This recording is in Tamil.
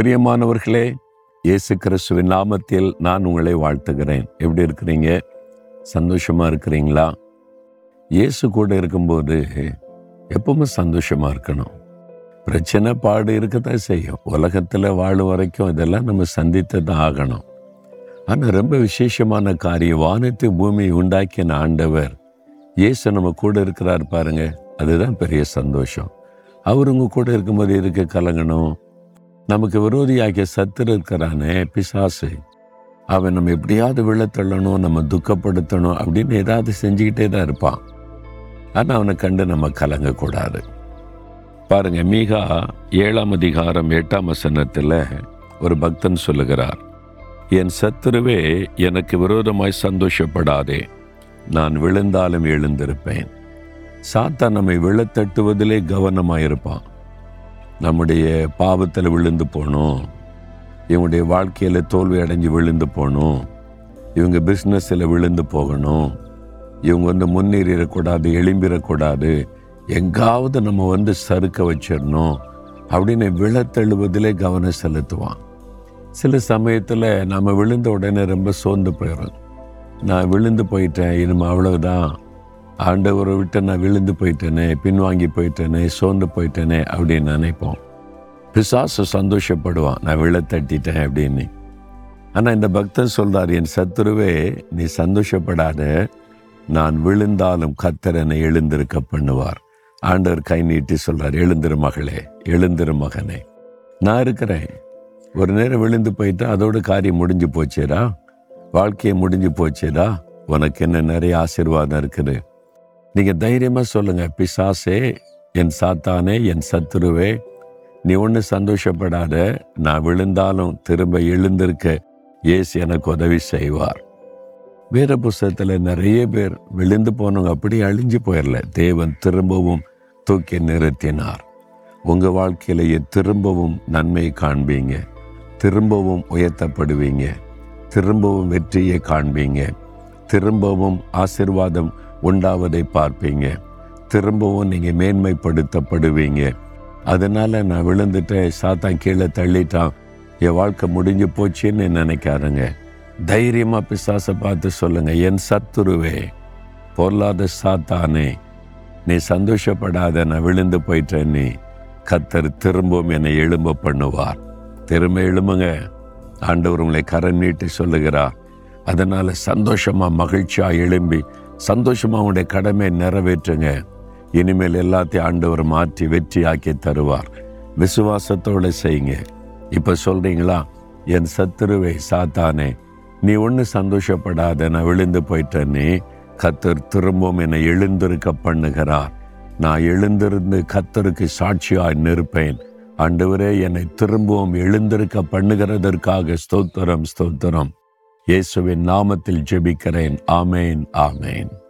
பிரியமானவர்களே இயேசு கிறிஸ்துவின் நாமத்தில் நான் உங்களை வாழ்த்துகிறேன். எப்படி இருக்கிறீங்க? சந்தோஷமா இருக்கிறீங்களா? இயேசு கூட இருக்கும்போது எப்பவுமே சந்தோஷமா இருக்கணும். பிரச்சனை பாடு இருக்கத்தான் செய்யும். உலகத்தில் வாழும் வரைக்கும் இதெல்லாம் நம்ம சந்தித்து தான் ஆகணும். ஆனால் ரொம்ப விசேஷமான காரியம் வானத்தை பூமி உண்டாக்கின ஆண்டவர் இயேசு நம்ம கூட இருக்கிறார் பாருங்க. அதுதான் பெரிய சந்தோஷம். அவர் உங்க கூட இருக்கும்போது இருக்க கலங்கணும்? நமக்கு விரோதியாகிய சத்துரு இருக்கிறானே பிசாசு. அவன் நம்ம எப்படியாவது விழத்தள்ளணும் நம்ம துக்கப்படுத்தணும் அப்படின்னு ஏதாவது செஞ்சுக்கிட்டே தான் இருப்பான். ஆனால் அவனை கண்டு நம்ம கலங்கக்கூடாது. பாருங்க மீகா ஏழாம் அதிகாரம் எட்டாம் வசனத்தில் ஒரு பக்தன் சொல்லுகிறார் என் சத்துருவே எனக்கு விரோதமாய் சந்தோஷப்படாதே. நான் விழுந்தாலும் எழுந்திருப்பேன். சாத்தா நம்மை விழத்தட்டுவதிலே கவனமாயிருப்பான். நம்முடைய பாவத்தில் விழுந்து போகணும் இவங்களுடைய வாழ்க்கையில் தோல்வி அடைஞ்சு விழுந்து போகணும் இவங்க பிஸ்னஸில் விழுந்து போகணும். இவங்க வந்து முன்னேறிடக்கூடாது எழும்பிடக்கூடாது. எங்காவது நம்ம வந்து சறுக்க வச்சிடணும். அப்படின்னு விழத்தழுவதிலே கவனம் செலுத்துவான். சில சமயத்தில் நம்ம விழுந்த உடனே ரொம்ப சோர்ந்து போயிடும் நான் விழுந்து போயிட்டேன் இனிமே அவ்வளவுதான். ஆண்டவரை விட்டு நான் விழுந்து போயிட்டேனே பின்வாங்கி போயிட்டேனே சோர்ந்து போயிட்டேனே அப்படின்னு நினைப்போம். பிசாசு சந்தோஷப்படுவான் நான் விழ தட்டிட்டேன் அப்படின்னு. ஆனால் இந்த பக்தன் சொல்கிறார் என் சத்துருவே நீ சந்தோஷப்படாத. நான் விழுந்தாலும் கத்தர் என்னை எழுந்திருக்க பண்ணுவார். ஆண்டவர் கை நீட்டி சொல்கிறார் எழுந்திரு மகளே எழுந்திரு மகனே. நான் இருக்கிறேன். ஒரு நேரம் விழுந்து போயிட்டா அதோட காரியம் முடிஞ்சு போச்சேடா. வாழ்க்கையை முடிஞ்சு போச்சேடா. உனக்கு என்ன நிறைய ஆசீர்வாதம் இருக்குது. நீங்கள் தைரியமாக சொல்லுங்கள் பிசாசே என் சாத்தானே என் சத்துருவே நீ ஒன்று சந்தோஷப்படாத நான் விழுந்தாலும் திரும்ப எழுந்திருக்க இயேசு எனக்கு உதவி செய்வார். வேற புஸ்தகத்தில் நிறைய பேர் விழுந்து போனவங்க அப்படியே அழிஞ்சு போயிடல தேவன் திரும்பவும் தூக்கி நிறுத்தினார். உங்கள் வாழ்க்கையிலேயே திரும்பவும் நன்மை காண்பீங்க. திரும்பவும் உயர்த்தப்படுவீங்க. திரும்பவும் வெற்றியை காண்பீங்க. திரும்பவும் ஆசிர்வாதம் உண்டாவதை பார்ப்பீங்க. திரும்பவும் நீங்கள் மேன்மைப்படுத்தப்படுவீங்க. அதனால் நான் விழுந்துட்டேன் சாத்தான் கீழே தள்ளிட்டான். என் வாழ்க்கை முடிஞ்சு போச்சுன்னு நினைக்காருங்க தைரியமாக பிசாசை பார்த்து சொல்லுங்கள் என் சத்துருவே பொருளாத சாத்தானே நீ சந்தோஷப்படாத நான் விழுந்து போயிட்டேன் நீ. கத்தர் திரும்பவும் என்னை எழும்ப பண்ணுவார். திரும்ப எழும்புங்க. ஆண்டவர் உங்களை கரம் நீட்டி சொல்லுகிறார். அதனால் சந்தோஷமாக மகிழ்ச்சியாக எழும்பி சந்தோஷமா உங்களுடைய கடமை நிறைவேற்றுங்க. இனிமேல் எல்லாத்தையும் ஆண்டவர் மாற்றி வெற்றியாக்கி தருவார். விசுவாசத்தோடு செய்யுங்க. இப்போ சொல்கிறீங்களா என் சத்துருவை சாத்தானே நீ ஒன்று சந்தோஷப்படாத நான் விழுந்து போயிட்டேனே. கத்தர் திரும்பவும் என்னை எழுந்திருக்க பண்ணுகிறார். நான் எழுந்திருந்து கத்தருக்கு சாட்சியாய் நிற்பேன். ஆண்டவரே என்னை திரும்பவும் எழுந்திருக்க பண்ணுகிறதற்காக ஸ்தோத்திரம் ஸ்தோத்திரம். இயேசுவின் நாமத்தில் ஜெபிக்கிறேன். ஆமேன் ஆமேன்.